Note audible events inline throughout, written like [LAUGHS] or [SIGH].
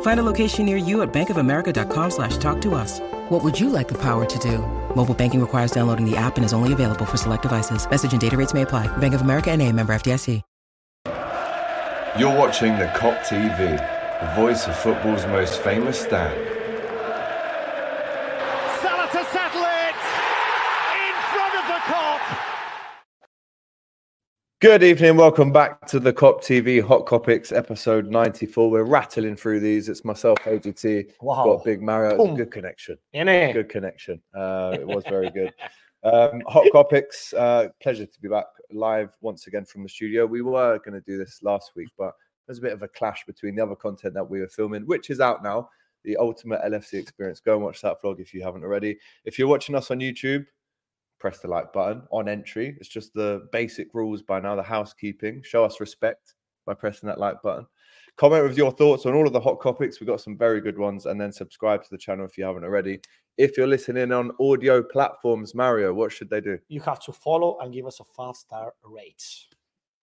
Find a location near you at bankofamerica.com slash talk to us. What would you like the power to do? Mobile banking requires downloading the app and is only available for select devices. Message and data rates may apply. Bank of America and a member FDIC. You're watching the COP TV, the voice of football's most famous stand. Salah to settle it in front of the cop. Good evening, welcome back to the COP TV Hot Topics episode 94. We're rattling through these. It's myself, AGT, Wow. got Big Mario. It's a Boom. good connection. Innit? Good connection. Uh, it was very good. Um, Hot Topics, uh, pleasure to be back live once again from the studio. We were going to do this last week, but there's a bit of a clash between the other content that we were filming, which is out now, the Ultimate LFC Experience. Go and watch that vlog if you haven't already. If you're watching us on YouTube, press the like button on entry. It's just the basic rules by now, the housekeeping. Show us respect by pressing that like button. Comment with your thoughts on all of the hot topics. We've got some very good ones. And then subscribe to the channel if you haven't already. If you're listening on audio platforms, Mario, what should they do? You have to follow and give us a five star rate.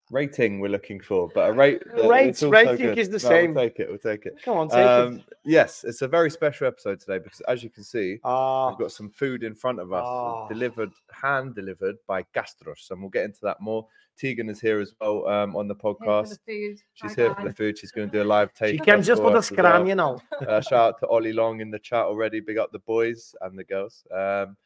Rating we're looking for, but a rate. [LAUGHS] uh, Rates- rating good. is the No, we'll same. take it. We'll take it. Come on, take Um, it. yes, it's a very special episode today because, as you can see, Ah, We've got some food in front of us, Ah. delivered, hand delivered by Gastros, and we'll get into that more. Tegan is here as well um, on the podcast. She's here for the food. She's going to do a live take. she came just for the us as well. you know. Uh, shout out to Ollie Long in the chat already. Big up the boys and the girls. Um,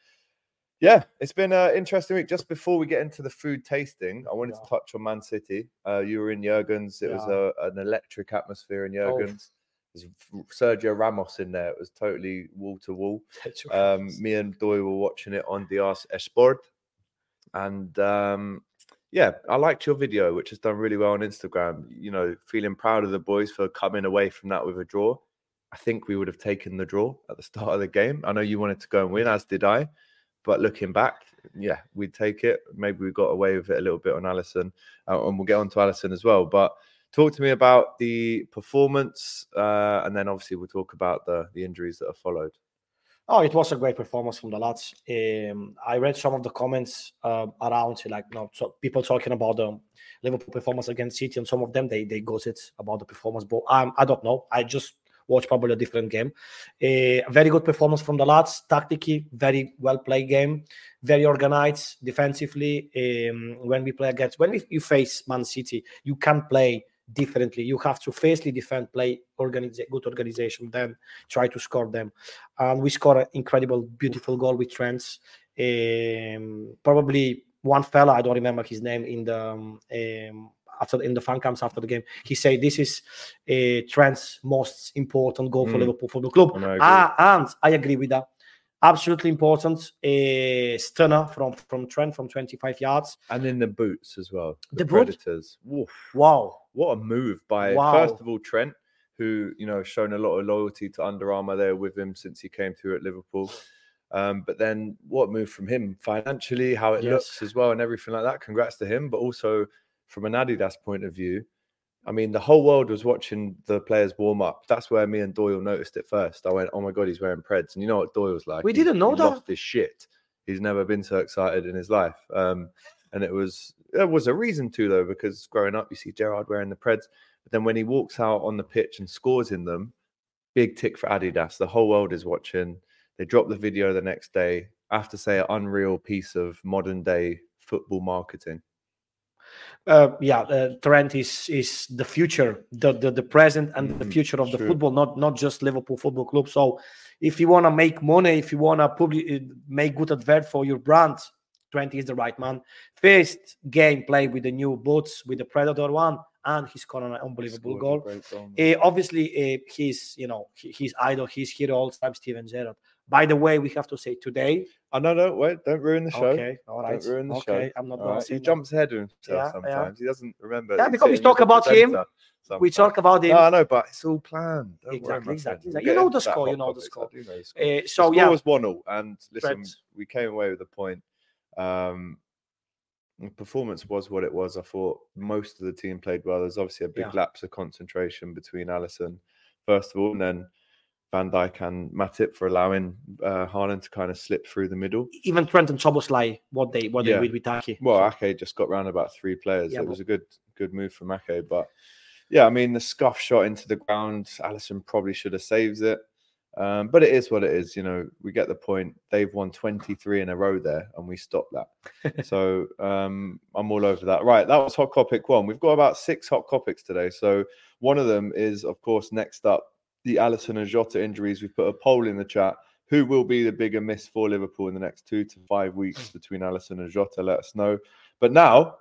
yeah, it's been an interesting week. Just before we get into the food tasting, I wanted to touch on Man City. Uh, you were in Jurgens. It was a, an electric atmosphere in Oh. Jurgens. There's Sergio Ramos in there. It was totally wall to wall. [LAUGHS] Um, me and Doy were watching it on Dias Esport, and um, yeah, I liked your video, which has done really well on Instagram. You know, feeling proud of the boys for coming away from that with a draw. I think we would have taken the draw at the start of the game. I know you wanted to go and win, as did I. But looking back, yeah, we'd take it. Maybe we got away with it a little bit on Alisson, uh, and we'll get on to Alisson as well. But talk to me about the performance, uh, and then obviously we'll talk about the the injuries that have followed. Oh, it was a great performance from the lads. Um, I read some of the comments um, around, like you know, so people talking about the Liverpool performance against City, and some of them they they gossip about the performance. But um, I don't know. I just watched probably a different game. A very good performance from the lads. Tactically, very well played game. Very organized defensively. Um, when we play against, when we, you face Man City, you can play differently. You have to firstly defend, play organize, good organization, then try to score them. And we score an incredible, beautiful goal with Trent. Um, probably one fella, I don't remember his name in the um, um, after in the fan camps after the game. He said this is uh, Trent's most important goal for Mm. Liverpool for the club. And I agree. Ah, and I agree with that. Absolutely important. A stunner from from Trent from 25 yards. and in the boots as well. The boot? Predators. Wow. What a move by Wow. first of all Trent, who you know shown a lot of loyalty to Under Armour there with him since he came through at Liverpool. Um, but then what move from him financially, how it Yes. looks as well, and everything like that. Congrats to him, but also from an Adidas point of view. I mean, the whole world was watching the players warm up. That's where me and Doyle noticed it first. I went, "Oh my god, he's wearing Preds," and you know what Doyle's like. We He- didn't know he that. Lost his shit. He's never been so excited in his life. Um, and it was there was a reason to though, because growing up you see Gerrard wearing the Preds, but then when he walks out on the pitch and scores in them, big tick for Adidas. The whole world is watching. They drop the video the next day. I have to say, an unreal piece of modern day football marketing. Uh, yeah, uh, Trent is is the future, the the, the present and the Mm, future of the football, not not just Liverpool Football Club. So, if you want to make money, if you want to public make good advert for your brand, Trent is the right man. First game played with the new boots with the Predator one, and he's scored an unbelievable goal. Uh, obviously, uh, he's you know he- he's idol, he's hero all time, Steven Gerrard. By the way, we have to say today. Oh no, no, wait! Don't ruin the show. Okay, all right, Don't ruin the okay, show. I'm not All going right, He that. jumps ahead of himself Yeah, yeah. sometimes. He doesn't remember. Yeah, because we talk about him, presenter We talk about him. No, I know, but it's all planned. Don't Exactly, exactly, exactly. You know the score, you know the score. know the score. Uh, The so score yeah, was one all, and listen, we came away with a point. Um, performance was what it was. I thought most of the team played well. There's obviously a big Yeah. lapse of concentration between Alisson, first of all, and then Van Dijk and Matip for allowing uh, Haaland to kind of slip through the middle. even Trent and Szoboszlai, what they what Yeah. they did with Taki. Well, Ake just got round about three players. Yeah, it was a good good move from Ake, but yeah, I mean the scuff shot into the ground. Alisson probably should have saved it, um, but it is what it is. You know, we get the point. They've won twenty three in a row there, and we stopped that. [LAUGHS] so um, I'm all over that. Right, that was hot topic one. We've got about six hot topics today. So one of them is, of course, next up the Alisson and Jota injuries. We've put a poll in the chat. Who will be the bigger miss for Liverpool in the next two to five weeks between Alisson and Jota? Let us know. But now,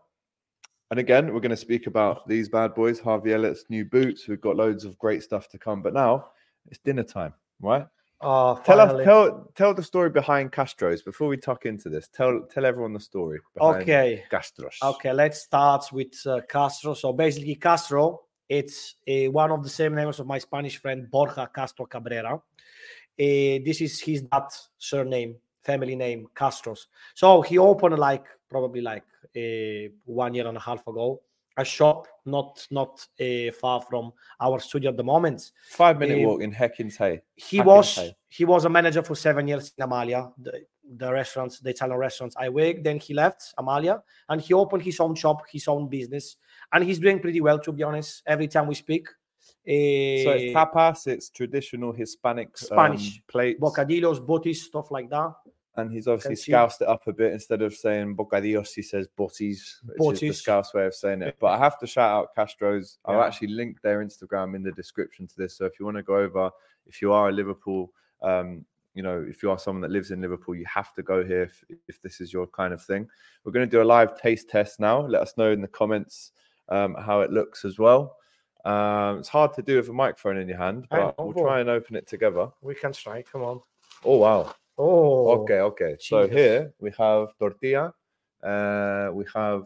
and again, we're going to speak about these bad boys, Harvey Elliott's new boots. We've got loads of great stuff to come. But now it's dinner time, right? Uh, Tell us, tell tell the story behind Castro's before we tuck into this. Tell tell everyone the story. Behind Okay. Castros. Okay, let's start with uh, Castro. So basically, Castro, it's uh, one of the same names of my Spanish friend Borja Castro Cabrera. Uh, this is his dad surname, family name, Castros. So he opened like probably like uh, one year and a half ago a shop not not uh, far from our studio at the moment. Five minute walk in Hackins Hey. he Hack and was Hay. he was a manager for seven years in Amalia, the, the restaurants, the Italian restaurants I worked. Then he left Amalia and he opened his own shop, his own business, and he's doing pretty well to be honest. Every time we speak, uh, So it's eh, tapas. It's traditional Hispanic Spanish, um, plates. bocadillos, botis, stuff like that. and he's obviously scoused it up a bit. Instead of saying bocadillos, he says botis, which is Botis. the scouse way of saying it. But I have to shout out Castro's. I'll actually link their Instagram in the description to this. So if you want to go over, if you are a Liverpool, um, you know, if you are someone that lives in Liverpool, you have to go here if, if this is your kind of thing. We're going to do a live taste test now. Let us know in the comments um, how it looks as well. Um, it's hard to do with a microphone in your hand, but know, we'll try and open it together. We can try. Come on. Oh wow! Oh, Okay, okay. So here we have tortilla, uh, we have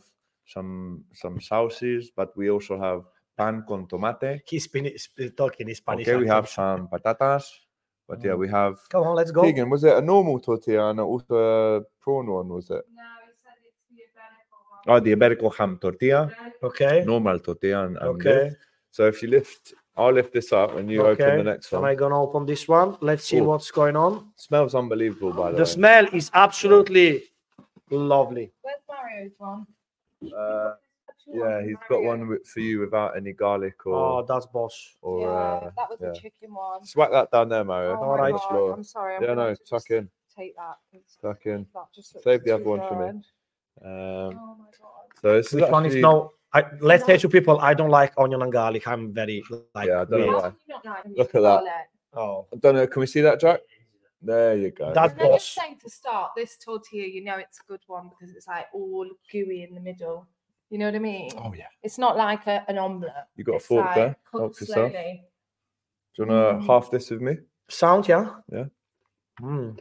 some some sauces, but we also have pan con tomate. He's been talking in Spanish. Okay, we have some patatas. But yeah, Mm. we have. Come on, let's go. Tegan, was it a normal tortilla and also a prawn one? Was it? No, he said it's the Iberico. Oh, the Iberico ham tortilla, Okay. normal tortilla. And, and Okay. this. So if you lift, I'll lift this up and you open the next one. Am. I gonna open this one? Let's see Oh. what's going on. Smells unbelievable, by the, The way. The smell is absolutely lovely. Where's Mario's one? Uh, yeah, he's got one with, for you without any garlic or Oh, that's boss. or. yeah, uh, that was yeah. a chicken one. Smack that down there, Mario. Oh All my right. on the God, floor. I'm sorry. I'm Yeah, no, tuck in. Take that. Tuck in. That just Save the other one for me. Good. Um, Oh my god. so this is Which one is actually- no? I, let's say to people, I don't like onion and garlic. I'm very like. Yeah, I don't know weird. why. How can you not like onion Look at that. Oh, I don't know. Can we see that, Jack? There you go. That's Can I boss. just say to start this tortilla, you know it's a good one because it's like all gooey in the middle. You know what I mean? Oh yeah. It's not like a, an omelette. You got a fork like there? cooked Help yourself. slowly. Do you want to Mm. half this with me? sound yeah. Yeah. Mm,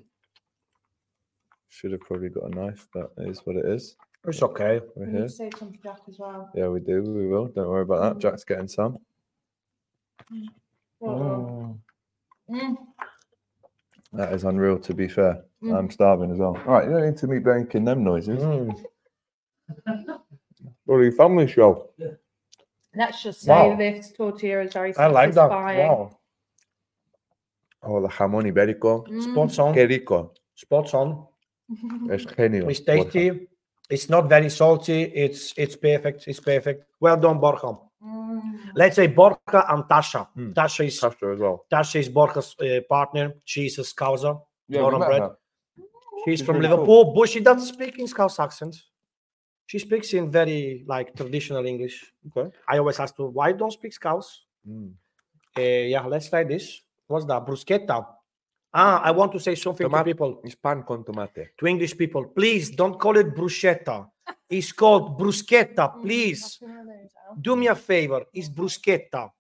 Should have probably got a knife, but it is what it is. it's okay. We're We here. need to save some for Jack as well. Yeah, we do. We will. Don't worry about that. Mm. Jack's getting some. Well done. Mm. That is unreal. To be fair, Mm. I'm starving as well. All right, you don't need to be making them noises. Mm. Bloody family show. Let's just say Wow. this tortilla is very I like that. Wow. Oh, the jamón ibérico. Mm. Spots on. Qué rico. Spots on. Es genio. It's Borja. tasty. It's not very salty. It's it's perfect. It's perfect. Well done, Borja. Mm. Let's say Borja and Tasha. Mm. Tasha is Tasha as well. Tasha is Borja's uh, partner. She's a Scouser. Yeah, born we and bred. She's She's from really cool. Liverpool, but she doesn't speak in Scouse accent. She speaks in very like traditional English. Okay. I always ask her, why don't speak Scouse? Mm. Uh, yeah, let's try this. What's that? Bruschetta. Ah, I want to say something Tomat- to people, It's pan con tomate. to English people. Please don't call it bruschetta. It's called bruschetta. Mm, Please that's one of those, Al. do me a favor. It's bruschetta.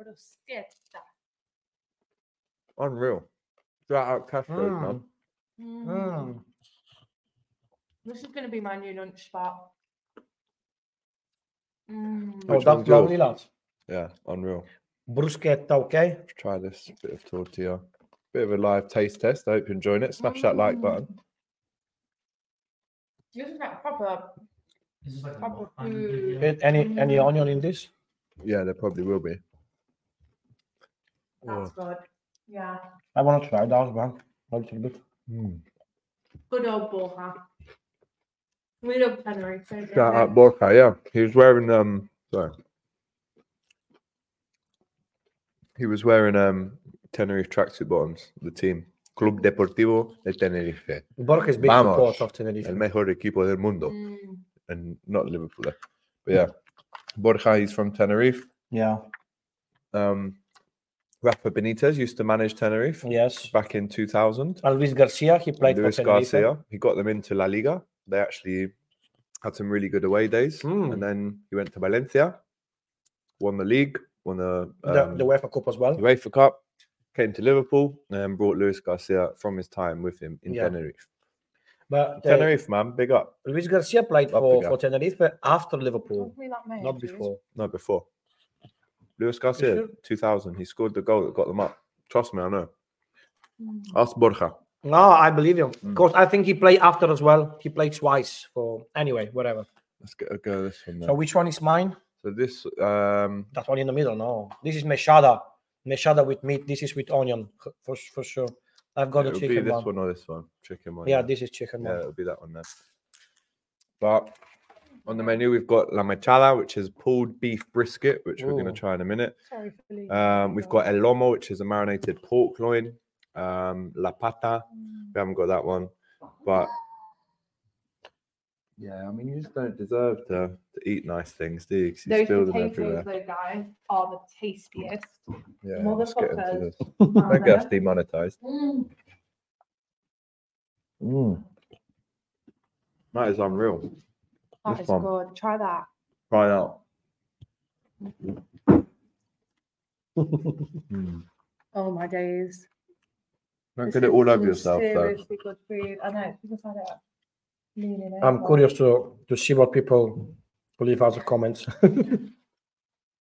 Bruschetta. Unreal. Shout out Castro, Mm. man. Mm. Mm. This is going to be my new lunch spot. Mm. Oh, that's lovely, lads. Yeah, unreal. Bruschetta, okay? Let's try this bit of tortilla. Bit of a live taste test. I hope you're enjoying it. Smash that like button. This is like proper, This is like a proper food. video. Any any Mm. onion in this? Yeah, there probably will be. That's good. Yeah. I want to try that as well. A little bit. Mm. Good old Borja. We love Tenerife. don't we? Shout out Borja. Yeah, he was wearing um. Sorry. He was wearing um Tenerife tracksuit bottoms. The team Club Deportivo de Tenerife, Borja is big Vamos. support of Tenerife. el mejor equipo del mundo, Mm. and not Liverpool. eh. But yeah, Borja. He's from Tenerife. Yeah. Um, Rafa Benitez used to manage Tenerife Yes. back in 2000. And Luis Garcia, he played Luis for Tenerife. Garcia. He got them into La Liga. They actually had some really good away days. Mm. And then he went to Valencia, won the league, won the, The, um, the UEFA Cup as well. UEFA Cup, came to Liverpool, and brought Luis Garcia from his time with him in Yeah. Tenerife. But uh, Tenerife, man, big up. Luis Garcia played Up for, for Tenerife after Liverpool, Don't be like me, not before. No, before. Luis Garcia, sure? 2000. He scored the goal that got them up. Trust me, I know. Mm. Ask Borja. No, I believe him. Mm. Because I think he played after as well. He played twice for anyway, whatever. Let's get a go this one. So which one is mine? So this, um, That one in the middle. No, this is mechada. Mechada with meat. This is with onion for for sure. I've got it'll the be chicken this one. one. or this one. Chicken one. Yeah, this is chicken Yeah, one. it'll be that one then. But on the menu, we've got la mechada, which is pulled beef brisket, which we're going to try in a minute. Sorry for. Um, we've got el lomo, which is a marinated pork loin. Um, la pata, Mm. we haven't got that one, but yeah, I mean, you just don't deserve to, to eat nice things, do you? 'Cause you Those spill them potatoes, everywhere. though, guys, are the tastiest. Yeah, let's get into motherfuckers. this. aren't Don't get us they? demonetized. Mm. Mm. That is unreal. That This is one. good. Try that. Try it out. Mm. Oh my days. Don't This get it is all over some yourself, though. Seriously good food. I know. People find it leaning I'm curious to to see what people leave as a comments. [LAUGHS]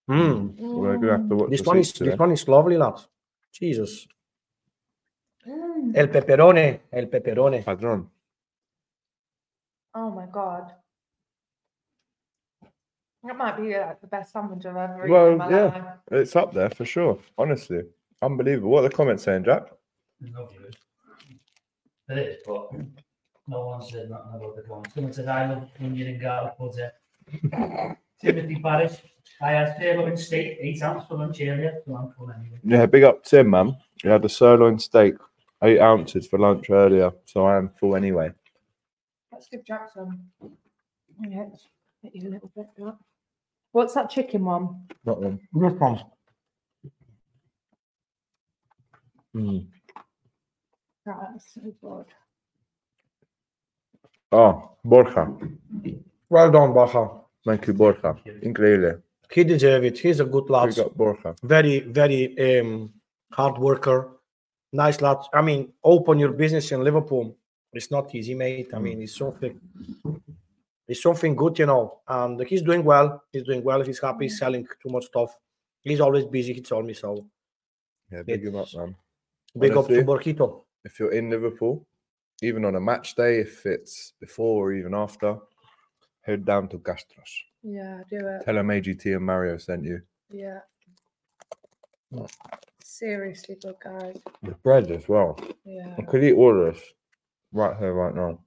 Mm. We're gonna have to watch This one is today. this one is lovely, lads. Jesus. Mm. El pepperone, el pepperone. Padrón. Oh my god. That might be like the best sandwich I've ever eaten Well, in my yeah. life. It's up there for sure. Honestly, unbelievable. What are the comments saying, Jack? There's no viewers. There is, but no one said nothing about the comments. Someone said, I love onion and garlic butter. Timothy Parrish, I had sirloin steak, eight ounce for lunch earlier, so I'm full anyway. Yeah, big up Tim, man. We had a sirloin steak, eight ounces for lunch earlier, so I am full anyway. Let's give Jack some. Yeah, let's get you a little bit. Jack. What's that chicken one? Not them. This one. Mm. That's so good. Oh, Borja. Well done, Borja. Thank you, Borja. Increíble. He deserves it. He's a good lad. Borja. Very, very um, hard worker. Nice lad. I mean, open your business in Liverpool. It's not easy, mate. I mean, it's something. It's something good, you know. And he's doing well. He's doing well. He's happy. He's selling too much stuff. He's always busy. He told me so. Yeah, big him up, man. Big up to Honestly. Borquito. If you're in Liverpool, even on a match day, if it's before or even after, head down to Castros. Yeah, do it. Tell them AGT and Mario sent you. Yeah. Seriously good, guys. The bread as well. Yeah. I could eat all of this right here, right now.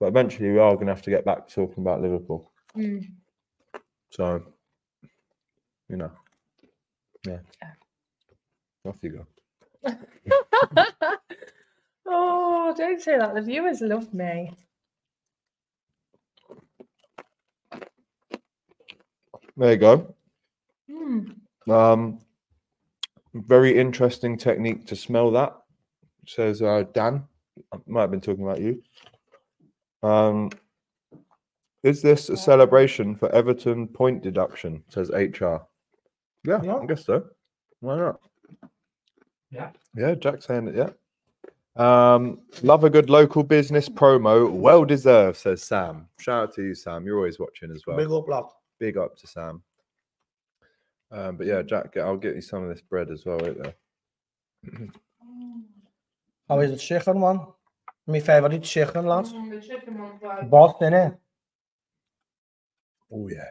But eventually, we are going to have to get back to talking about Liverpool. Mm. So, you know, yeah. Off you go. [LAUGHS] [LAUGHS] oh, don't say that. The viewers love me. There you go. Mm. Um, very interesting technique to smell that, says uh, Dan. I might have been talking about you. Um, is this a celebration for Everton point deduction? Says HR. Yeah, Yeah. I guess so. Why not? Yeah. Yeah, Jack's saying it. Yeah. Um, love a good local business promo. Well deserved, says Sam. Shout out to you, Sam. You're always watching as well Big up, lad. big up to Sam. Um, but yeah, Jack, I'll get you some of this bread as well, right there. [CLEARS THROAT] How is the chicken, one? My favorite chicken, lads. Mm, the chicken one's like- Boss, innit? Oh yeah,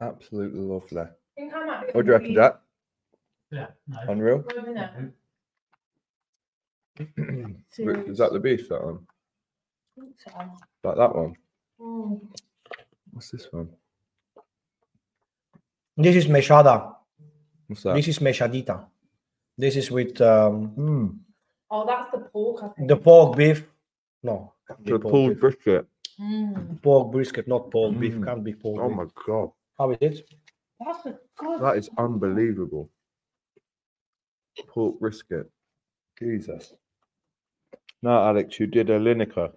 absolutely lovely. I think I might be What do you reckon, Jack? Yeah. No. Unreal. Good, isn't [CLEARS THROAT] it? Is that the beef that one? I think so. Like that one? Mm. What's this one? This is mechada. What's that? This is mechadita. This is with um, Mm, Oh, that's the pork, I think. the pork beef. No, the pork pulled beef. brisket. Mm. pork brisket, not pork beef. Mm. Can't be pork Oh beef. my god, How is it? That's a good. that is unbelievable. Pork brisket. Jesus. No, Alex, you did a Lineker.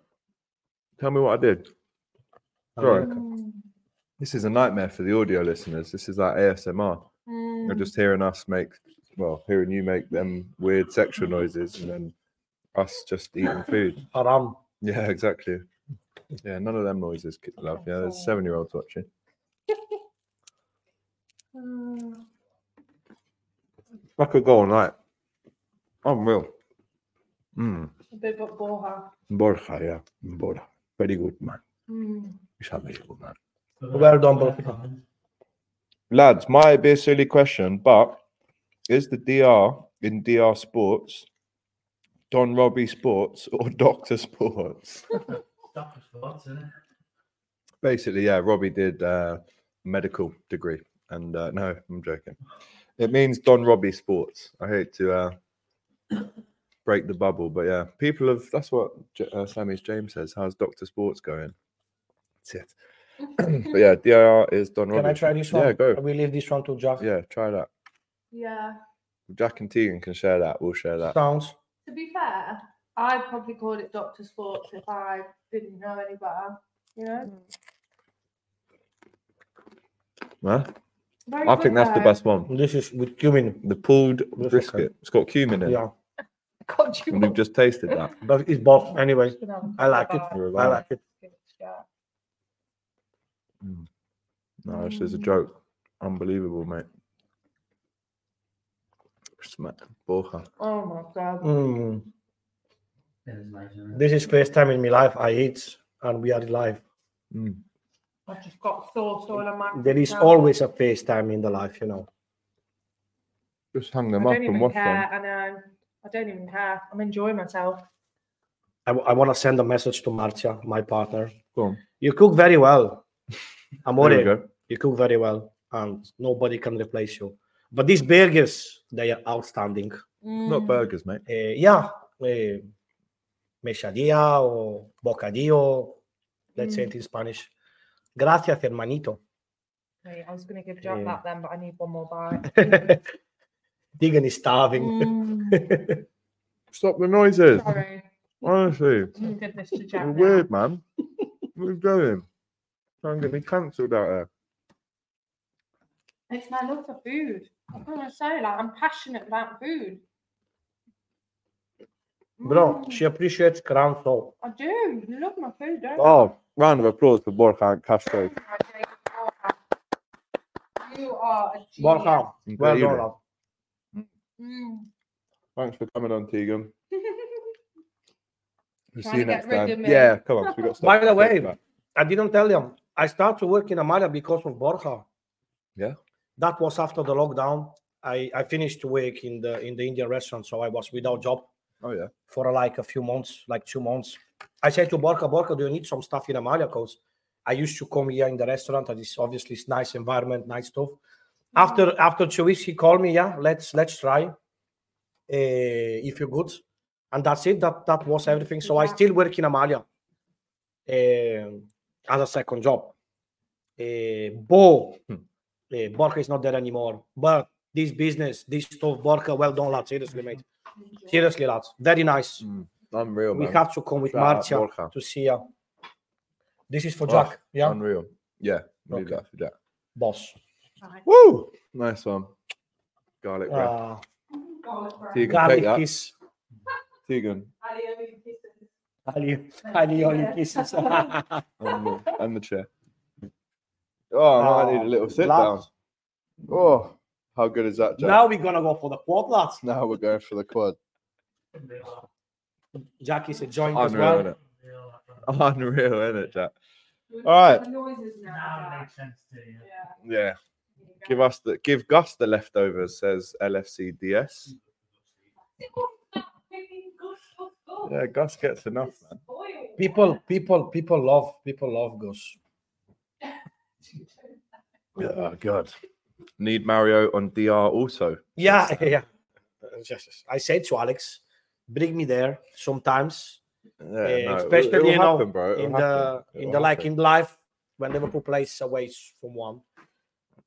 Tell me what I did. Sorry. Mm. This is a nightmare for the audio listeners. This is like ASMR. They're Mm. just hearing us make, well, hearing you make them weird sexual noises and then us just eating food. [LAUGHS] Haram. Yeah, exactly. Yeah, none of them noises, love. Yeah, there's seven year olds watching. Mm. [LAUGHS] I could go all night. I Unreal. Mm. A bit of Borja. Borja, yeah. Borja. Very good, man. Mm. He's a very good man. Well done, both. Lads, might be a silly question, but is the DR in DR Sports Don Robbie Sports or [LAUGHS] Doctor Sports? Doctor Sports, isn't it? Basically, yeah, Robbie did uh, medical degree, and uh, no, I'm joking. It means Don Robbie Sports. I hate to uh, break the bubble, but yeah, people have. That's what J- uh, Sammy's James says. How's Doctor Sports going? That's it. [CLEARS THROAT] but yeah, DIR is Don Robbie. Can I try this one? Yeah, go. We leave this one to Jack. Yeah, try that. Yeah. Jack and Tegan can share that. We'll share that. Sounds. To be fair, I'd probably call it Doctor Sports if I didn't know any better. You know? Huh? Very I think that's the best one. This is with cumin. The pulled okay. brisket. It's got cumin in it. Yeah, God, you And we've just tasted that. [LAUGHS] but it's both anyway. should have a I like it. bite. You're I like it. Give it a shot. No, this is a Mm. joke. Unbelievable, mate. Smack. Borja. Oh my god. Mm. It is nice, isn't it? This is first time in my life I eat and we are live. Mm. I just got sauce all on my. There is always a first time in the life, you know. Just hang I them up don't and watch wash care. them. I don't even care. I'm enjoying myself. I, want to send a message to Marcia, my partner. Go on. You cook very well. There we Amore, go. you cook very well and nobody can replace you. But these burgers, they are outstanding. Not Mm. burgers, mate. Eh, yeah, eh, mechadilla or bocadillo. Let's say it in Spanish. Gracias, hermanito. Wait, I was going to give Jack Yeah. that then, but I need one more bite. [LAUGHS] [LAUGHS] Tegan is starving. Mm. [LAUGHS] Stop the noises. Sorry. Honestly. Gonna give this to Jack. Weird, man. What are you doing? Trying to get me cancelled out there. It's my love for food. I'm gonna say, like, I'm passionate about food. Bro, Mm, she appreciates crown salt. I do. You love my food, don't you? Oh, round of applause for Borja and Castro. You are a genius. Borja, well done. Love. Mm. Thanks for coming on, Tegan. [LAUGHS] We'll see you next time. Yeah, come on. We got [LAUGHS] stuff By the way, about. I didn't tell them. I started to work in Amalia because of Borja. Yeah. That was after the lockdown. I, I finished to work in the in the Indian restaurant, so I was without job. Oh yeah. for like a few months, like two months. I said to Borja, Borja, do you need some stuff in Amalia? Because I used to come here in the restaurant, and it's obviously it's nice environment, nice stuff. After after two weeks, he called me, yeah, let's let's try. Uh, if you're good, and that's it. That that was everything. So I still work in Amalia um, as a second job. Uh, Bo, Hmm. uh, Borja is not there anymore. But this business, this stuff, Borja, well done, lads. Seriously, mate. Seriously, lads. Very nice. Unreal, we man. have to come with Shout Marcia Borja. to see her. This is for Oh, Jack, yeah, Unreal. Yeah. Leave Okay. that for Jack. boss. Woo! Nice one. Garlic bread. Uh, Tegan, garlic take that. kiss. Tegan. Ali, Ali, Ali kisses. [LAUGHS] [LAUGHS] And the, and the chair. Oh, I might need a little sit down. lads. Oh, how good is that, Jack? Now we're gonna go for the quad, lads. Now we're going for the quad. Jack is enjoying as Unreal, well. innit? [LAUGHS] Unreal, isn't it, Jack? All right. Now it makes sense to you. Yeah. Give us the give Gus the leftovers, says LFCDS. Yeah, Gus gets enough, man. People, people, people love, people love Gus. Oh God. Need Mario on DR also. Yeah, yeah. Just- I said to Alex, bring me there sometimes, Yeah, uh, no, it will- especially it will you know happen, bro. In will the happen. It in will the like in life when Liverpool plays away from one.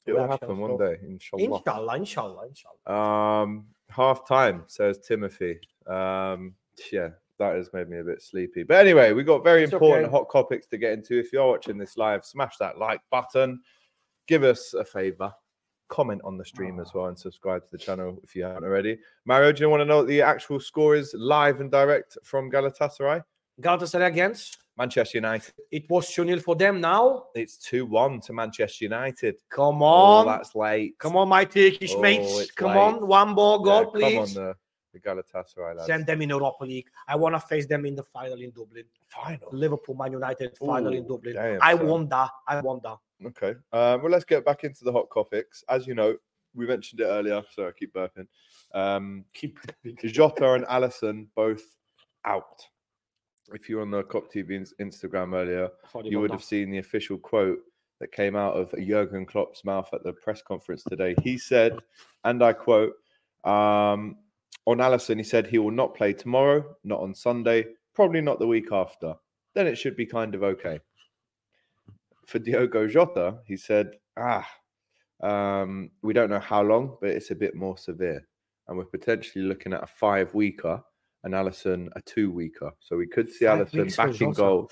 It will reaction happen one day, inshallah. Inshallah, inshallah, inshallah. Um, half time says Timothy. Um, yeah, that has made me a bit sleepy. But anyway, we got very It's important okay. hot topics to get into. If you're watching this live, smash that like button. Give us a favor. Comment on the stream as well and subscribe to the channel if you haven't already. Mario, do you want to know what the actual score is live and direct from Galatasaray? Galatasaray against Manchester United. it was 2 0 for them now. It's 2 1 to Manchester United. Come Oh, on. that's late. Come on, my Turkish Oh, mates. Come late. on, one more Yeah, goal, Come please. on, the, the Galatasaray lads. Send them in Europa League. I want to face them in the final in Dublin. Final. Liverpool, Man United, final in Dublin. damn, I son. want that. I want that. Okay. Um, well, let's get back into the hot topics. As you know, we mentioned it earlier, so I keep burping. Um, Keep Jota and Alisson both out. If you're on the Cop TV's Instagram earlier, you would have seen the official quote that came out of Jurgen Klopp's mouth at the press conference today. He said, and I quote, um, on Alisson, he said he will not play tomorrow, not on Sunday, probably not the week after. Then it should be kind of okay. For Diogo Jota, he said, ah, um, we don't know how long, but it's a bit more severe. And we're potentially looking at a five weeker and Alisson a two weeker. So we could see Five Alisson back in goal.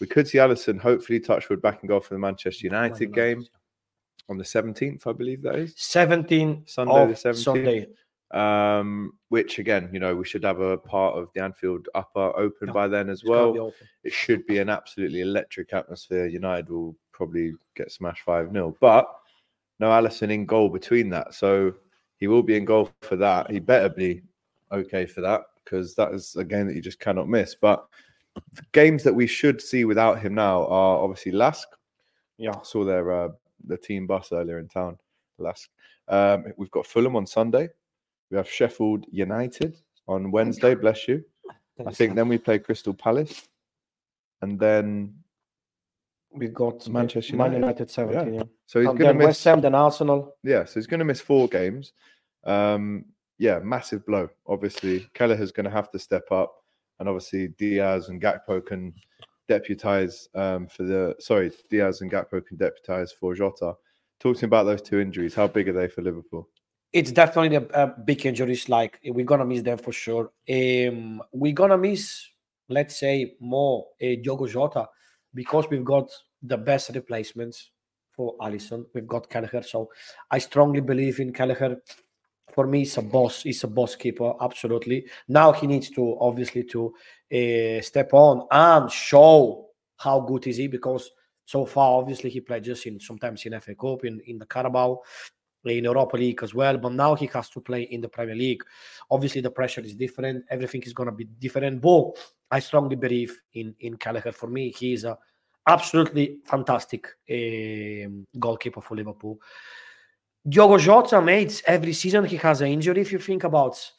We could see Alisson hopefully touchwood back in goal for the Manchester United game on the 17th, I believe that is. 17 Sunday the 17th. Sunday. Um, which again, you know, we should have a part of the Anfield upper open Yeah, by then as It's gonna be well. It should be an absolutely electric atmosphere. United will probably get smashed 5 0. But no Alisson in goal between that. So he will be in goal for that. He better be okay for that because that is a game that you just cannot miss. But the games that we should see without him now are obviously Lask. Yeah. I saw their uh, the team bus earlier in town. Lask. Um, we've got Fulham on Sunday. We have Sheffield United on Wednesday. Bless you. I think then we play Crystal Palace, and then we got Manchester Man United. United 17. Yeah. so he's going to miss. West Ham, then Arsenal. Yeah, so he's going to miss four games. Um, yeah, massive blow. Obviously, Kelleher's going to have to step up, and obviously Diaz and Gakpo can deputize um, for the. Sorry, Diaz and Gakpo can deputize for Jota. Talking about those two injuries, how big are they for Liverpool? It's definitely a, a big injuries. Like we're gonna miss them for sure. Um, we're gonna miss, let's say, more uh, Diogo Jota because we've got the best replacements for Alisson. We've got Kelleher, so I strongly believe in Kelleher. For me, he's a boss. He's a boss keeper, absolutely. Now he needs to obviously to uh, step on and show how good is he because so far, obviously, he played just in sometimes in FA Cup, in, in the Carabao, in Europa League as well. But now he has to play in the Premier League. Obviously, the pressure is different. Everything is going to be different. But I strongly believe in in Kelleher. For me, he is a absolutely fantastic um, goalkeeper for Liverpool. Diogo Jota, mate, every season he has an injury. If you think about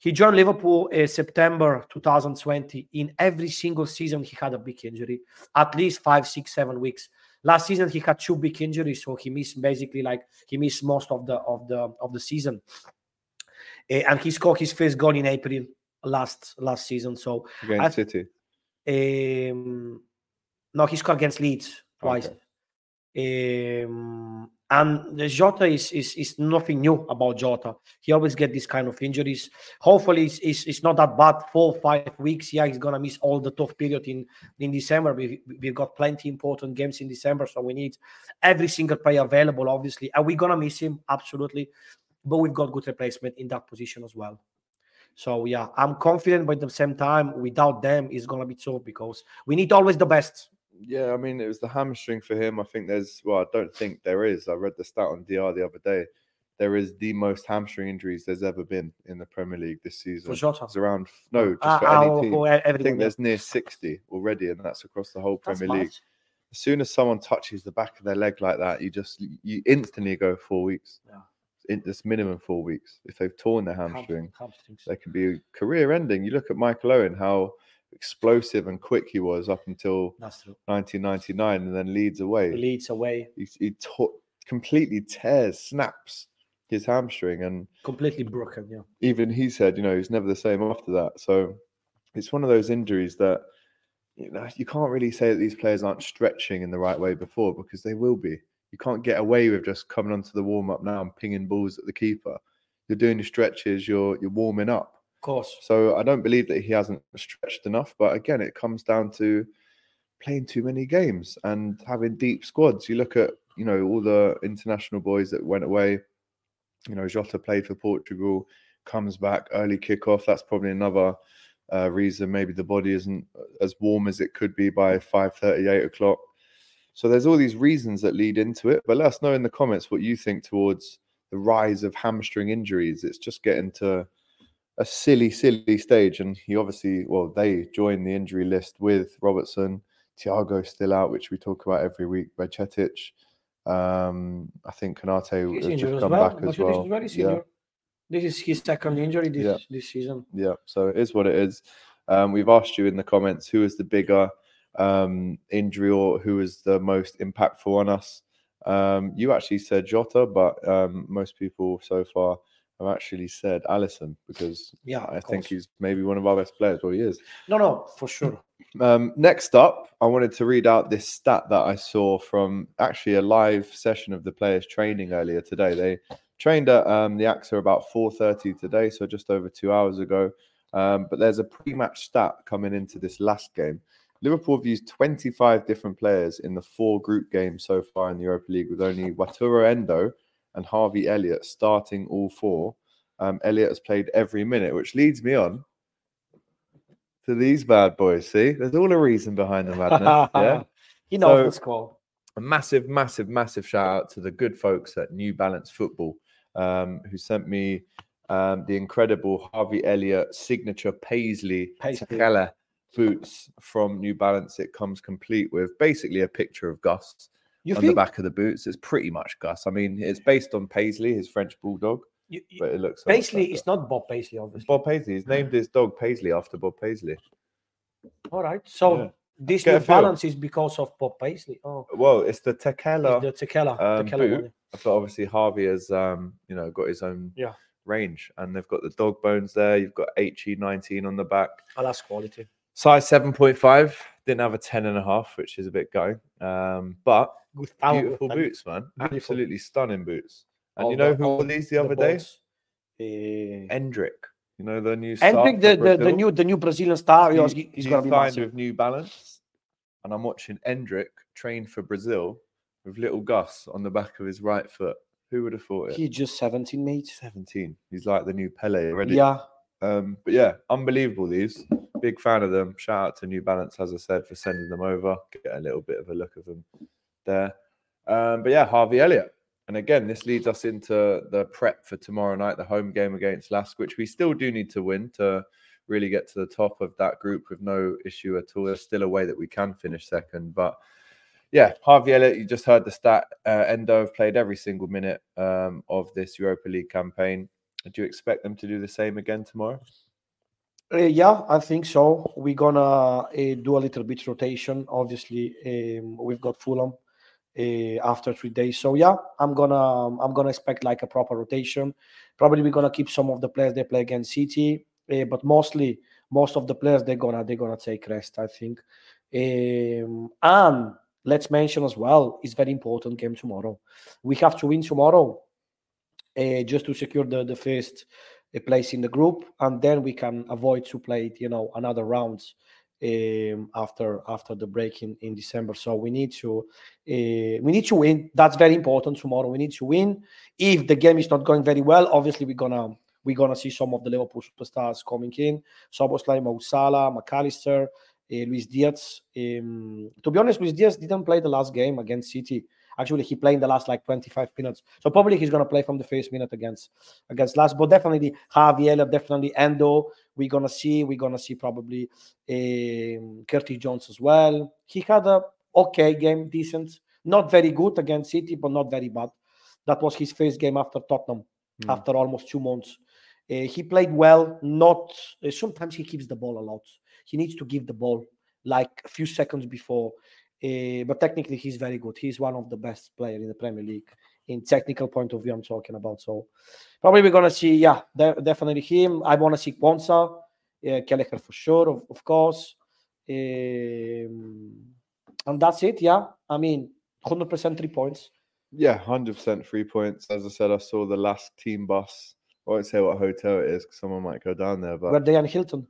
He joined Liverpool in September 2020. In every single season, he had a big injury, at least five, six, seven weeks. Last season, he had two big injuries, so he missed basically like he missed most of the of the of the season. Eh, and he scored his first goal in April last last season. So Against City. um, no, he scored against Leeds twice. Um, and the Jota is, is is nothing new about Jota. He always get these kind of injuries. Hopefully, it's, it's, it's not that bad. Four five weeks. Yeah, he's gonna miss all the tough period in in December. We we've got plenty important games in December, so we need every single player available. Obviously, and we're gonna miss him absolutely. But we've got good replacement in that position as well. So yeah, I'm confident, but at the same time, without them, it's gonna be tough because we need always the best. Yeah, I mean, it was the hamstring for him. I think there's, well, I don't think there is. I read the stat on DR the other day. There is the most hamstring injuries there's ever been in the Premier League this season. For Jota? It's around, no, just Uh, for uh, any team. I think there's near 60 already, and that's across the whole That's Premier League. mad. As soon as someone touches the back of their leg like that, you just, you instantly go four weeks. Yeah. In, it's minimum four weeks. If they've torn their hamstring, hamstrings. they can be career ending. You look at Michael Owen, how explosive and quick he was up until That's true. 1999 and then Leeds away. Leeds away, He, he to- completely tears, snaps his hamstring. And completely broken. Yeah. even he said, you know, he's never the same after that. So it's one of those injuries that, you know, you can't really say that these players aren't stretching in the right way before because they will be. You can't get away with just coming onto the warm up now and pinging balls at the keeper. You're doing your stretches, you're you're warming up. Of course. So I don't believe that he hasn't stretched enough. But again, it comes down to playing too many games and having deep squads. You look at, you know, all the international boys that went away. You know, Jota played for Portugal, comes back early kickoff. That's probably another uh, reason. Maybe the body isn't as warm as it could be by 5:30, 8 o'clock. So there's all these reasons that lead into it. But let us know in the comments what you think towards the rise of hamstring injuries. It's just getting to a silly, silly stage. And he obviously, well, they joined the injury list with Robertson, Thiago still out, which we talk about every week, Bajcetic. Um, I think Konaté has just come well. back as well. is Yeah. This is his second injury this, Yeah. this season. yeah. So it is what it is. Um, we've asked you in the comments who is the bigger um, injury or who is the most impactful on us. Um, you actually said Jota, but um, most people so far have actually said Alisson because Yeah, I think he's maybe one of our best players. Well, he is. No, no, for sure. [CLEARS THROAT] Um, next up, I wanted to read out this stat that I saw from actually a live session of the players training earlier today. They trained at um, the AXA about 4.30 today, so just over two hours ago. Um, but there's a pre-match stat coming into this last game. Liverpool have used 25 different players in the four group games so far in the Europa League, with only Wataru Endo and Harvey Elliott starting all four. Um, Elliott has played every minute, which leads me on to these bad boys. See, there's all a reason behind the madness. [LAUGHS] yeah. He knows So- the score. A massive, massive, massive shout out to the good folks at New Balance Football um, who sent me um, the incredible Harvey Elliott signature Paisley Paisley. Boots from New Balance. It comes complete with basically a picture of Gus You on think? the back of the boots. It's pretty much Gus. I mean, it's based on Paisley, his French bulldog, you, you- but it looks Paisley like Gus. not Bob Paisley, obviously. Bob Paisley. He's named his dog Paisley after Bob Paisley. All right. So Yeah. this Get new balance is because of Bob Paisley. Oh, Well, it's the it's the tequila. um, tequila boot. but obviously Harvey has um, you know got his own Yeah. range, and they've got the dog bones there. You've got HE19 on the back, Oh, that's quality. size 7.5. Didn't have a 10 and a half, which is a bit going. Um, but Foul, beautiful boots, man. beautiful. Absolutely stunning boots. And all you know the- who wore these the other day? boats. Eh, Endrick. You know the new star the, the, the new the new Brazilian star, He- he's, he's, he's gonna be massive. with New Balance, and I'm watching Endrick train for Brazil with little Gus on the back of his right foot. Who would have thought it? He's just 17, mate. 17. He's like the new Pele already. Yeah, Um, but yeah, unbelievable. These big fan of them. Shout out to New Balance, as I said, for sending them over. Get a little bit of a look of them there. Um, but yeah, Harvey Elliott. And again, this leads us into the prep for tomorrow night, the home game against Lask, which we still do need to win to really get to the top of that group with no issue at all. There's still a way that we can finish second, but yeah, Harvey Elliott, you just heard the stat. Uh, Endo have played every single minute um, of this Europa League campaign. Do you expect them to do the same again tomorrow? Uh, yeah, I think so. We're gonna uh, do a little bit rotation. Obviously, um, we've got Fulham uh, after three days, so yeah, I'm gonna I'm gonna expect like a proper rotation. Probably we're gonna keep some of the players they play against City, uh, but mostly most of the players they're gonna they're gonna take rest. I think, um, and let's mention as well, it's very important game tomorrow. We have to win tomorrow uh, just to secure the the first a place in the group, and then we can avoid to play, you know, another rounds um, after after the break in, in December. So we need to uh, we need to win. That's very important tomorrow. We need to win. If the game is not going very well, obviously we're gonna we're gonna see some of the Liverpool superstars coming in. Szoboszlai, Mo Salah, McAllister, uh, Luis Diaz. Um, to be honest, Luis Diaz didn't play the last game against City. Actually, he played in the last like 25 minutes. So probably he's gonna play from the first minute against against Lask. But definitely Javier, definitely Endo. We're gonna see. We're gonna see probably um, Curtis Jones as well. He had a okay game, decent, not very good against City, but not very bad. That was his first game after Tottenham, Mm. after almost two months. Uh, he played well. Not uh, sometimes he keeps the ball a lot. He needs to give the ball like a few seconds before. Uh, but technically, he's very good. He's one of the best players in the Premier League in technical point of view. I'm talking about. So probably we're gonna see. Yeah, de- definitely him. I want to see Quansah, uh, Kelleher for sure, of, of course. Um, and that's it. Yeah, I mean, 100% three points. Yeah, hundred percent three points. As I said, I saw the last team bus. I won't say what hotel it is because someone might go down there. But Were they Hilton?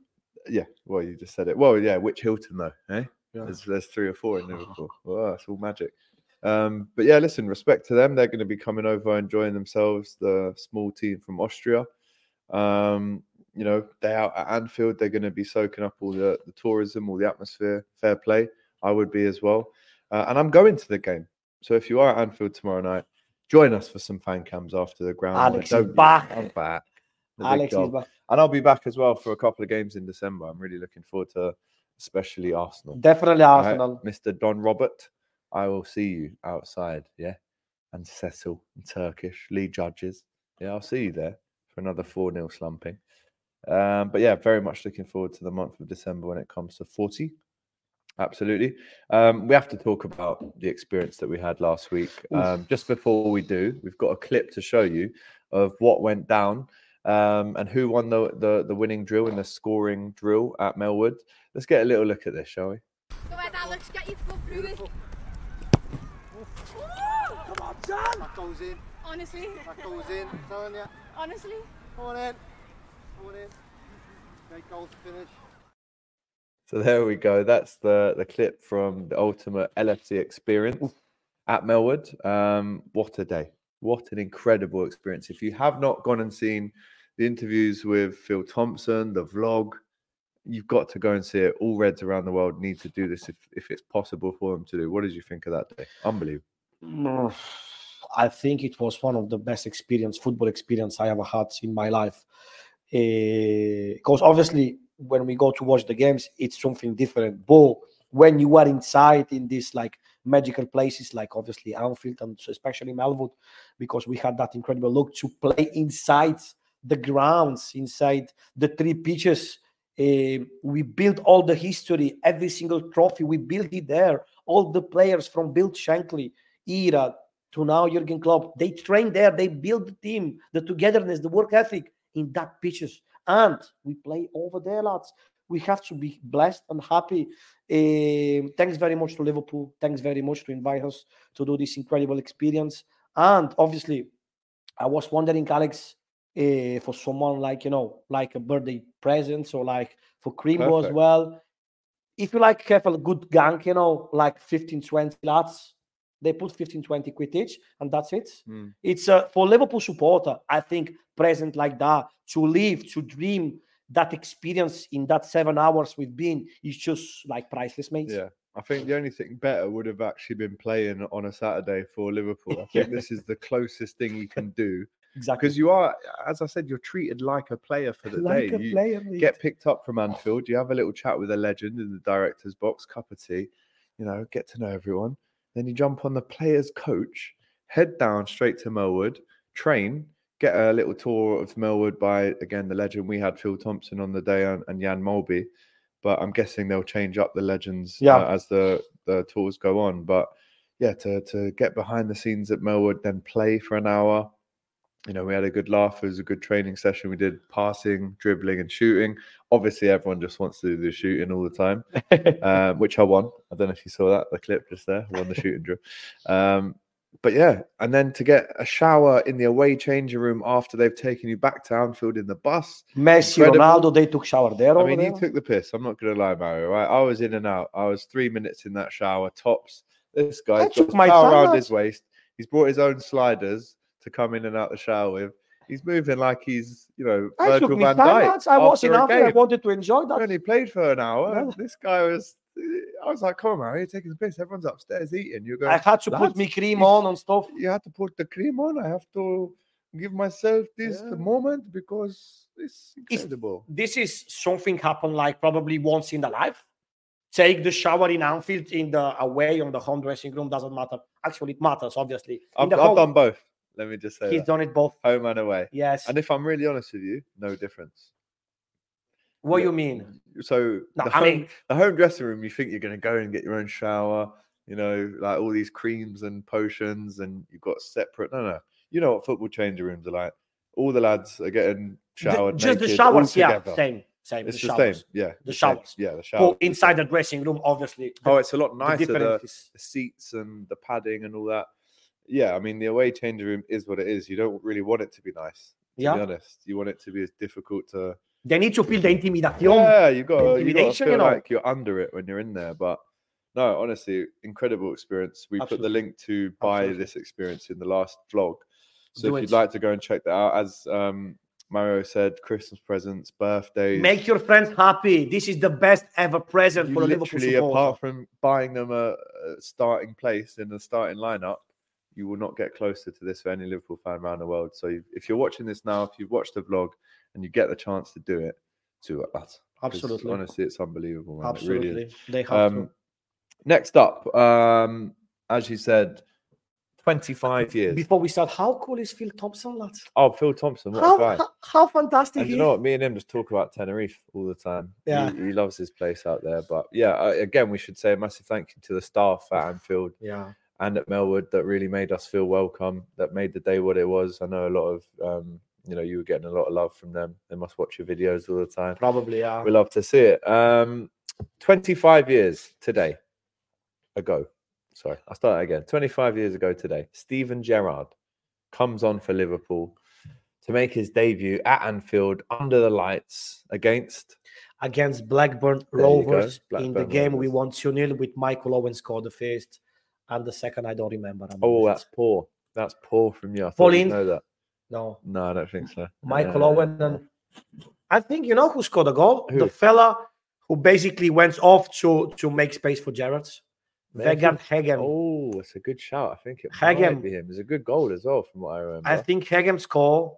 yeah, well, you just said it. Well, yeah, which Hilton though? Eh? Yeah. There's, there's three or four in Liverpool. [LAUGHS] Wow, it's all magic. Um, but yeah, listen, respect to them. They're going to be coming over, enjoying themselves. The small team from Austria. Um, you know, they out at Anfield. They're going to be soaking up all the, the tourism, all the atmosphere. Fair play. I would be as well. Uh, and I'm going to the game. So if you are at Anfield tomorrow night, join us for some fan cams after the ground. Alex is back. I'm back. The Alex is back. And I'll be back as well for a couple of games in December. I'm really looking forward to, especially Arsenal. Definitely All right, Arsenal. Mr. Don Robert, I will see you outside. Yeah. And Cecil in Turkish, Lee Judges. Yeah, I'll see you there for another 4 0 slumping. Um, but yeah, very much looking forward to the month of December when it comes to 40. Absolutely. Um, we have to talk about the experience that we had last week. Um, just before we do, we've got a clip to show you of what went down um, and who won the, the, the winning drill in the scoring drill at Melwood. Let's get a little look at this, shall we? Go ahead, Alex, get your foot through it. Come on, John! That goes in. Honestly. That goes in. I'm telling you. Honestly. Come on in. Come on in. Great goal to finish. So there we go. That's the the clip from the ultimate LFC experience at Melwood. Um, what a day! What an incredible experience! If you have not gone and seen the interviews with Phil Thompson, the vlog, you've got to go and see it. All Reds around the world need to do this if, if it's possible for them to do. What did you think of that day? Unbelievable. Mm, I think it was one of the best experience, football experience I ever had in my life. Because obviously, when we go to watch the games, it's something different. But when you are inside in these like magical places, like obviously Anfield and especially Melwood, because we had that incredible look to play inside the grounds, inside the three pitches. Uh, we built all the history, every single trophy. We built it there. All the players from Bill Shankly, era to now Jurgen Klopp. They train there. They build the team, the togetherness, the work ethic in that pitches. And we play over there, lads. We have to be blessed and happy. Um, thanks very much to Liverpool. Thanks very much to invite us to do this incredible experience. And obviously, I was wondering, Alex, uh, for someone like you know, like a birthday present, or like for Creambo as well. If you like have a good gang, you know, like 15, 20 lads, they put 15, 20 quid each, and that's it. Mm. It's uh, for Liverpool supporter, I think, present like that to live, to dream that experience in that seven hours we've been is just like priceless, mate. Yeah. I think the only thing better would have actually been playing on a Saturday for Liverpool. I think [LAUGHS] this is the closest thing you can do exactly. because you are, as I said, you're treated like a player for [LAUGHS] the Like day. a You player, get picked up from [LAUGHS] Anfield, you have a little chat with a legend in the director's box, cup of tea, you know, get to know everyone. Then you jump on the player's coach, head down straight to Melwood, train, get a little tour of Melwood by again the legend we had Phil Thompson on the day and, and Jan Molby, but I'm guessing they'll change up the legends Yeah. uh, as the the tours go on. But yeah, to to get behind the scenes at Melwood, then play for an hour. You know, we had a good laugh. It was a good training session. We did passing, dribbling, and shooting. Obviously, everyone just wants to do the shooting all the time, um, [LAUGHS] which I won. I don't know if you saw that the clip just there. I won the shooting drill. Um, but yeah, and then to get a shower in the away changing room after they've taken you back to Anfield in the bus. Messi, Incredible. Ronaldo, they took shower there. I mean, there. you took the piss. I'm not going to lie, Mario. Right? I was in and out. I was three minutes in that shower, tops. This guy's got took my around his waist. He's brought his own sliders to come in and out the shower with. He's moving like he's, you know, I Virgil van Dijk. I was in Anfield. I wanted to enjoy He that. only played for an hour. Yeah. This guy was. I was like, "Come on, Mario, you're taking the piss. Everyone's upstairs eating. You're going." I had to put "Lads, me cream on and stuff. You had to put the cream on. I have to give myself this Yeah. the moment because it's It's- incredible. This is something happened like probably once in the life. Take the shower in Anfield, in the away, on the home dressing room, doesn't matter. Actually, it matters, obviously. In I've, I've done both. Let me just say He's that. done it both. home and away. Yes. And if I'm really honest with you, no difference. what yeah. you mean? So No, the, I home, mean- the home dressing room, you think you're going to go and get your own shower, you know, like all these creams and potions, and you've got separate. No, no. You know what football changing rooms are like. All the lads are getting The- showered. just the naked, all showers, yeah, same, same. It's the the, showers. same. Yeah. The showers. Yeah, the showers. But inside the dressing room, obviously. Oh, the- it's a lot the nicer. The, the seats and the padding and all that. Yeah, I mean the away change room is what it is. You don't really want it to be nice. To Yeah. be honest, you want it to be as difficult to. They need to feel the intimidation. Yeah, you got you got to feel you know. like you're under it when you're in there. But no, honestly, incredible experience. We put the link to buy Absolutely. this experience in the last vlog. So Do if it. you'd like to go and check that out, as um, Mario said, Christmas presents, birthdays. Make your friends happy. This is the best ever present you for a Liverpool literally, supporter. apart from buying them a, a starting place in the starting lineup, you will not get closer to this for any Liverpool fan around the world. So if you're watching this now, if you've watched the vlog and you get the chance to do it, do it. Absolutely. Honestly, it's unbelievable. Man. It Absolutely. really. They have Um, to. next up, um, as you said, 25 years. Before we start, how cool is Phil Thompson, lads? Oh, Phil Thompson, what How, how, how fantastic And you know what? Me and him just talk about Tenerife all the time. Yeah. He, loves his place out there. But yeah, again, we should say a massive thank you to the staff at Anfield Yeah. And at Melwood that really made us feel welcome, that made the day what it was. I know a lot of, um, you know, you were getting a lot of love from them. They must watch your videos all the time. Probably, yeah. We love to see it. Um, 25 years today ago. Sorry, I'll start again. 25 years ago today, Steven Gerrard comes on for Liverpool to make his debut at Anfield under the lights against. Against Blackburn There Rovers in the Blackburn game, we won 2 0 with Michael Owen scored the first, and the second, I don't remember. I'm Oh, honest. that's poor. That's poor from you. I Pauline? know that. no. No, I don't think so. Michael Uh, Owen. And I think you know who scored a goal? Who? The fella who basically went off to, to make space for Gerrard. Maybe. Vegan Heggem. Oh, it's a good shout. I think it Heggem. might be him. It's a good goal as well, from what I remember. I think Heggem scored.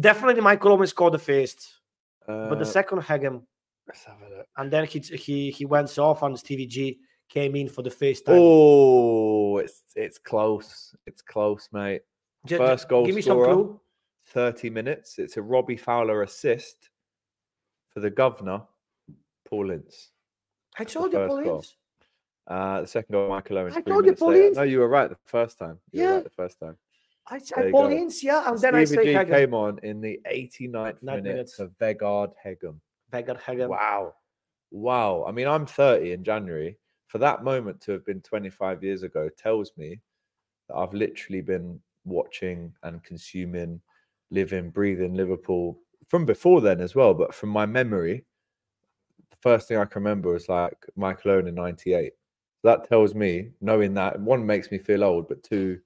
Definitely Michael Owen scored the first, but the Uh, second Heggem. Let's have a look. And then he he he went off on Stevie G came in for the first time. Oh, it's it's close. It's close, mate. Ju- ju- First goal Give me some clue. 30 minutes. It's a Robbie Fowler assist for the governor, Paul Ince. I told you, first goal. Uh, the second goal, Michael Owen. I told you, later. No, you were right the first time. You were Yeah. right the first time. I said you go. Yeah, and then I say G came on in the 89th Nine minute minutes. for Vegard Heggem. Vegan Heggem. Wow. Wow. I mean, I'm 30 in January. For that moment to have been 25 years ago tells me that I've literally been watching and consuming, living, breathing Liverpool from before then as well. But from my memory, the first thing I can remember was like Michael Owen in 98. That tells me, knowing that, one makes me feel old, but two,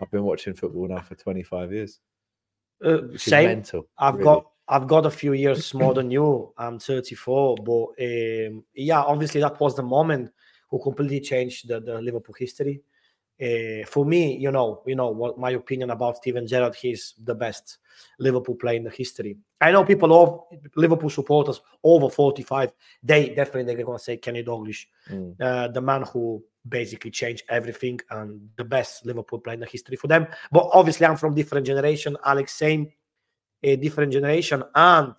I've been watching football now for 25 years. Uh, same. mental, I've really. got I've got a few years more than you. I'm 34, but um, yeah, obviously that was the moment who completely changed the, the Liverpool history. Uh, for me, you know, you know what my opinion about Steven Gerrard. He's the best Liverpool player in the history. I know people of Liverpool supporters over 45. They definitely they're gonna say Kenny Dalglish, Mm. uh, the man who basically changed everything and the best Liverpool player in the history for them. But obviously, I'm from different generation. Alex, same, a different generation, and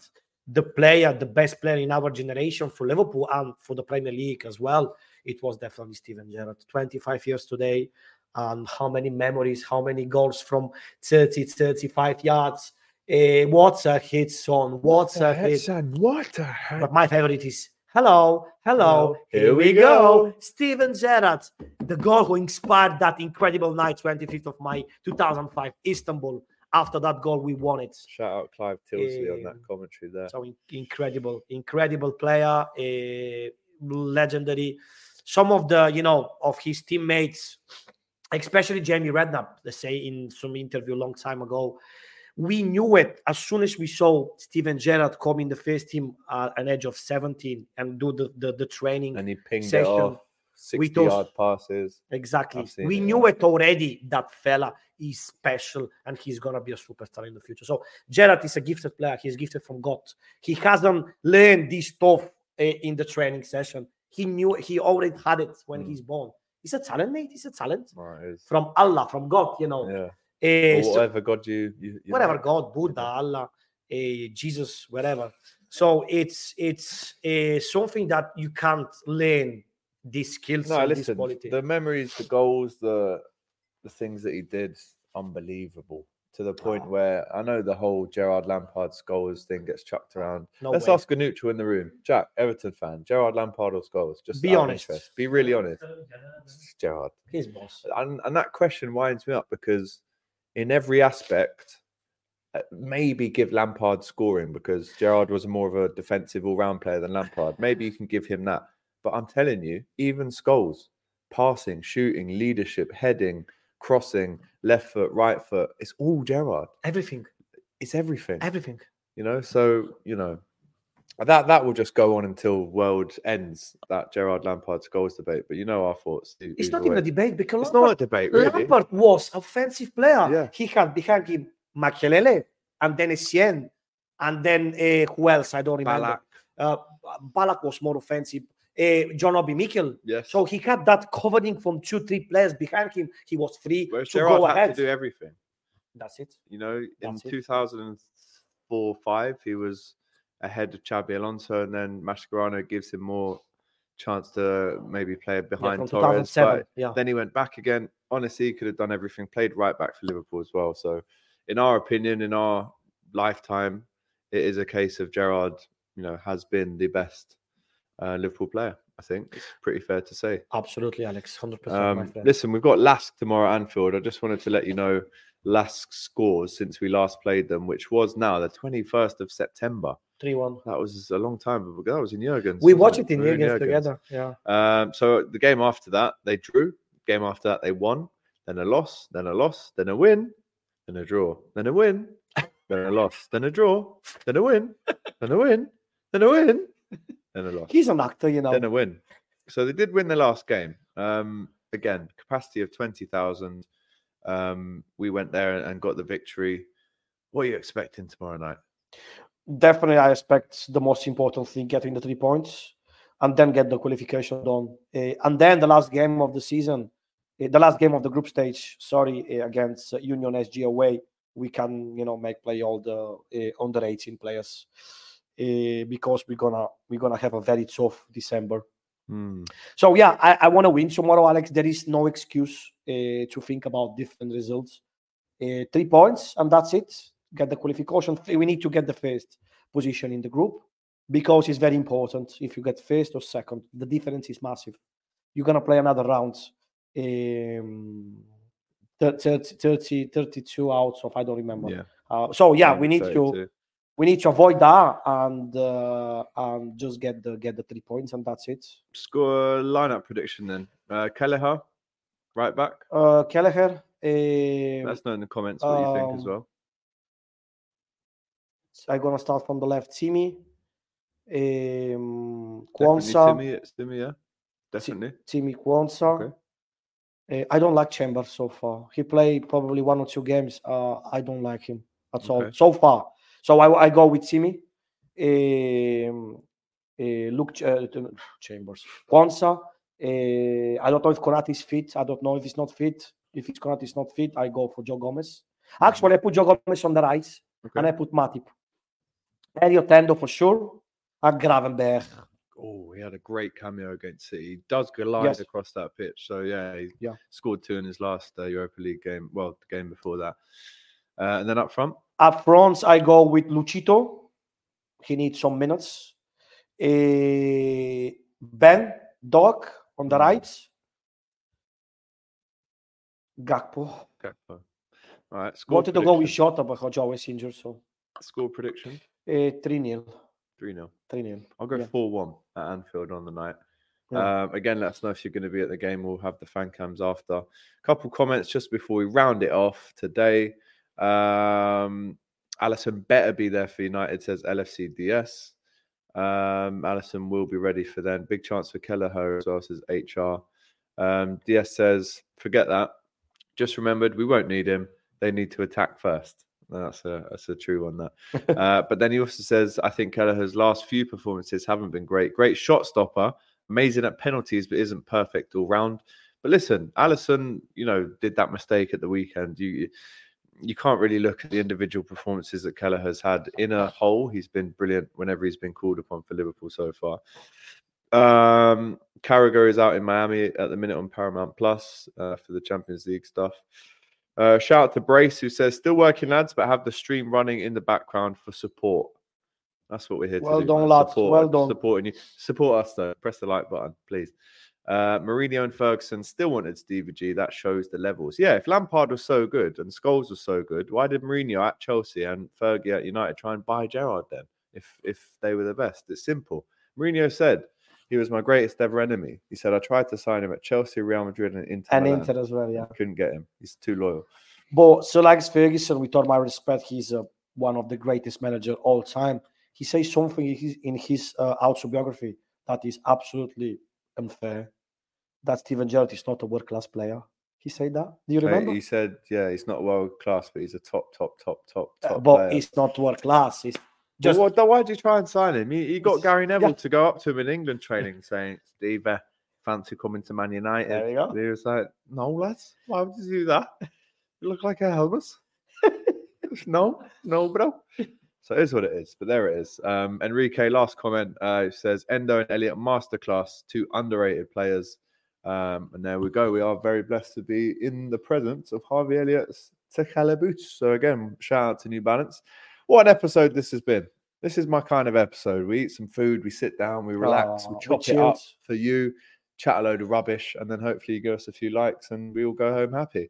the player, the best player in our generation for Liverpool and for the Premier League as well. It was definitely Steven Gerrard. 25 years today, and how many memories, how many goals from 30, 35 yards. Uh, what a hit, son! What, a hit, son! What a hit! But my favorite is hello, hello, Here we go. Steven Gerrard, the goal who inspired that incredible night, 25th of May 2005, Istanbul. After that goal, we won it. Shout out Clive Tyldesley on that Um, commentary there. So in- incredible, incredible player, a legendary. Some of the, you know, of his teammates, especially Jamie Redknapp, let's say in some interview a long time ago, we knew it as soon as we saw Steven Gerrard come in the first team at an age of 17 and do the the, the training And he pinged session. off. 60 those- yard passes. Exactly. We it, knew yeah. it already. That fella is special and he's gonna be a superstar in the future. So Gerrard is a gifted player. He's gifted from God. He hasn't learned this stuff eh, in the training session. He knew he already had it when Mm. he's born. He's a talent, mate. He's a talent Right, from Allah, from God. You know, Yeah. Eh, Or so- whatever God you, you, you whatever. God, Buddha, Allah, eh, Jesus, whatever. So it's it's uh, something that you can't learn these skills No, listen. quality. The memories, the goals, the the things that he did, unbelievable. To the point Ah. where I know the whole Gerrard Lampard Scholes thing gets chucked around. No Let's way. ask a neutral in the room. Jack, Everton fan, Gerrard Lampard or Scholes? Just Be honest. interest. Be really honest. It's Gerrard. His boss. And, and that question winds me up because in every aspect, uh, maybe give Lampard scoring because Gerrard was more of a defensive all-round player than Lampard. [LAUGHS] Maybe you can give him that. But I'm telling you, even Scholes, passing, shooting, leadership, heading, crossing, left foot, right foot, it's all Gerrard. Everything. It's everything. Everything. You know, so you know that that will just go on until world ends. That Gerrard Lampard's goals debate. But you know our thoughts. It's not even a debate because It's not a debate, really. Lampard was offensive player. Yeah. He had behind him Makelele and then Essien and then uh, who else? I don't remember. Ballack. Uh, Ballack was more offensive. Uh, John Obi Mikel. Yes. So he had that covering from two, three players behind him. He was free Whereas to Gerrard go had ahead. to do everything. That's it. You know, in That's it. 2004 5, he was ahead of Xabi Alonso, and then Mascherano gives him more chance to maybe play behind from Torres. But yeah. then he went back again. Honestly, he could have done everything, played right back for Liverpool as well. So, in our opinion, in our lifetime, it is a case of Gerrard, you know, has been the best uh, Liverpool player. I think it's pretty fair to say. Absolutely, Alex. 100%. Um, friend. listen, we've got Lask tomorrow at Anfield. I just wanted to let you know Lask's scores since we last played them, which was now the 21st of September. 3 1. That was a long time ago. That was in Jurgens. We watched it in We were Jurgens Jurgens. together. Yeah. Um, so the game after that, they drew. Game after that, they won. Then a loss. Then a loss. Then a win. Then a draw. Then a win. Then a loss. Then a draw. Then a win. Then a win. Then a win. Then a loss He's an actor, you know. then a win. So they did win the last game. Um, again, capacity of twenty thousand. Um, we went there and got the victory. What are you expecting tomorrow night? definitely I expect the most important thing getting the three points and then get the qualification done. Uh, and then the last game of the season, uh, the last game of the group stage, sorry, uh, against uh, Union SG away, we can you know make play all the uh, under 18 players uh, because we're gonna we're gonna have a very tough December. Hmm. So yeah, I, I want to win tomorrow, Alex. There is no excuse uh, to think about different results. Uh, three points, and that's it. Get the qualification. We need to get the first position in the group because it's very important. If you get first or second, the difference is massive. You're gonna play another round. Um, 30, 30 32 out of I don't remember. Yeah. Uh, so yeah, we need to 32. We need to avoid that and uh, and just get the get the three points and that's it. Score lineup prediction then. Uh, Kelleher, right back. Uh, Kelleher. Uh, Let us know in the comments what you think as um, well. I'm gonna start from the left. Simi, um, Definitely Quansah, Timmy, it's Timmy, yeah, definitely. Timmy Quansah. Uh, I don't like Chambers so far. He played probably one or two games. Uh, I don't like him at all so far. So I, I go with Timmy. Um, uh, Luke uh, Chambers, Quansah, Uh, I don't know if Konaté is fit. I don't know if he's not fit. If it's Konaté is not fit, I go for Joe Gomez. Actually, I put Joe Gomez on the right, and I put Matip. Elliott Endo for sure, and Gravenberch. Oh, he had a great cameo against City. He does glide Yes. across that pitch. So yeah, he Yeah. scored two in his last uh, Europa League game. Well, the game before that. Uh, and then up front, Up front, I go with Luchito. He needs some minutes. Eh, ben, Doak on the right. Gakpo. Gakpo. All right, score Wanted to go with prediction. Jota, but Joe is injured, so Score prediction: 3 0. 3 0. 3 0. I'll go Yeah. 4 1 at Anfield on the night. Yeah. Um, again, let us know if you're going to be at the game. We'll have the fan cams after. A couple comments just before we round it off today. Um, Alisson better be there for United, says LFC DS. Um, Alisson will be ready for then. Big chance for Kelleher as well, says HR. Um, DS says, forget that. Just remembered, we won't need him. They need to attack first. That's a that's a true one. That. [LAUGHS] uh, but then he also says, I think Kelleher's last few performances haven't been great. Great shot stopper, amazing at penalties, but isn't perfect all round. But listen, Alisson, you know, did that mistake at the weekend. You you can't really look at the individual performances that Kelleher has had in a whole. He's been brilliant whenever he's been called upon for Liverpool so far. Um, Carragher is out in Miami at the minute on Paramount Plus uh, for the Champions League stuff. Uh, shout out to Brace who says, "Still working, lads, but have the stream running in the background for support." That's what we're here Well to do. Well done, lads. Support, Well done. Supporting you. Support us though. Press the like button, please. Uh, Mourinho and Ferguson still wanted Stevie G. That shows the levels. Yeah, if Lampard was so good and Scholes was so good, why did Mourinho at Chelsea and Fergie at United try and buy Gerrard then? If if they were the best, it's simple. Mourinho said he was my greatest ever enemy. He said I tried to sign him at Chelsea, Real Madrid, and Inter. And. Inter as well, yeah. Couldn't get him. He's too loyal. But Sir Alex Ferguson, with all my respect, he's uh, one of the greatest manager all time. He says something in his, in his uh, autobiography that is absolutely unfair. That Steven Gerrard is not a world class player. He said that. Do you Uh, remember? He said, yeah, he's not world class, but he's a top, top, top, top, Uh, top but player. he's not world class. He's Just, well, then why'd you try and sign him? He, got Gary Neville yeah. to go up to him in England training saying, Steve, uh, fancy coming to Man United. There you go. And he was like, no, lads, why would you do that? You look like a helmet. [LAUGHS] [LAUGHS] no, no, bro. So it is what it is, but there it is. Um, Enrique, last comment uh, says Endo and Elliott masterclass, two underrated players. Um, and there we go. We are very blessed to be in the presence of Harvey Elliott's Tekela boots. So again, shout out to New Balance. What an episode this has been. This is my kind of episode. We eat some food, we sit down, we relax, we we chop it up for you, chat a load of rubbish, and then hopefully you give us a few likes and we all go home happy.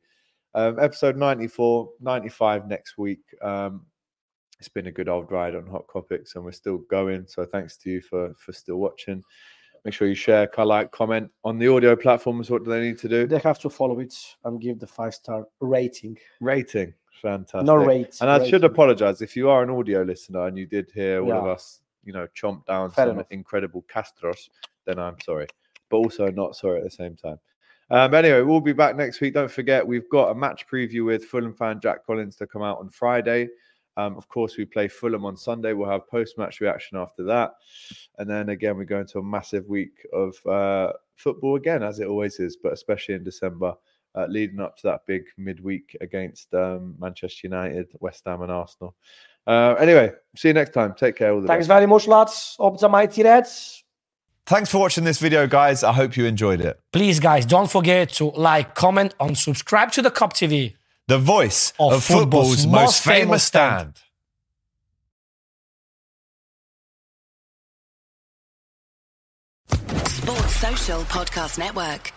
Um, episode 94, 95 next week. Um, it's been a good old ride on Hot Kopics and we're still going. So thanks to you for for still watching. Make sure you share, like, comment on the audio platforms. What do they need to do? they have to follow it and give the five star rating. Rating. Fantastic. No rate. And I should apologize if you are an audio listener and you did hear all of us, you know, chomp down Fair some enough. incredible castros, then I'm sorry, but also not sorry at the same time. Um, anyway, we'll be back next week. Don't forget, we've got a match preview with Fulham fan Jack Collins to come out on Friday. Um, of course, we play Fulham on Sunday. We'll have post match reaction after that. And then again, we go into a massive week of uh, football again, as it always is, but especially in December, uh, leading up to that big midweek against um, Manchester United, West Ham, and Arsenal. Uh, anyway, see you next time. Take care. All the Thanks best. very much, lads. Up the mighty Reds. Thanks for watching this video, guys. I hope you enjoyed it. Please, guys, don't forget to like, comment, and subscribe to the Kop TV. The voice Of of, football's, football's most most famous famous stand. stand. Sports Social Podcast Network.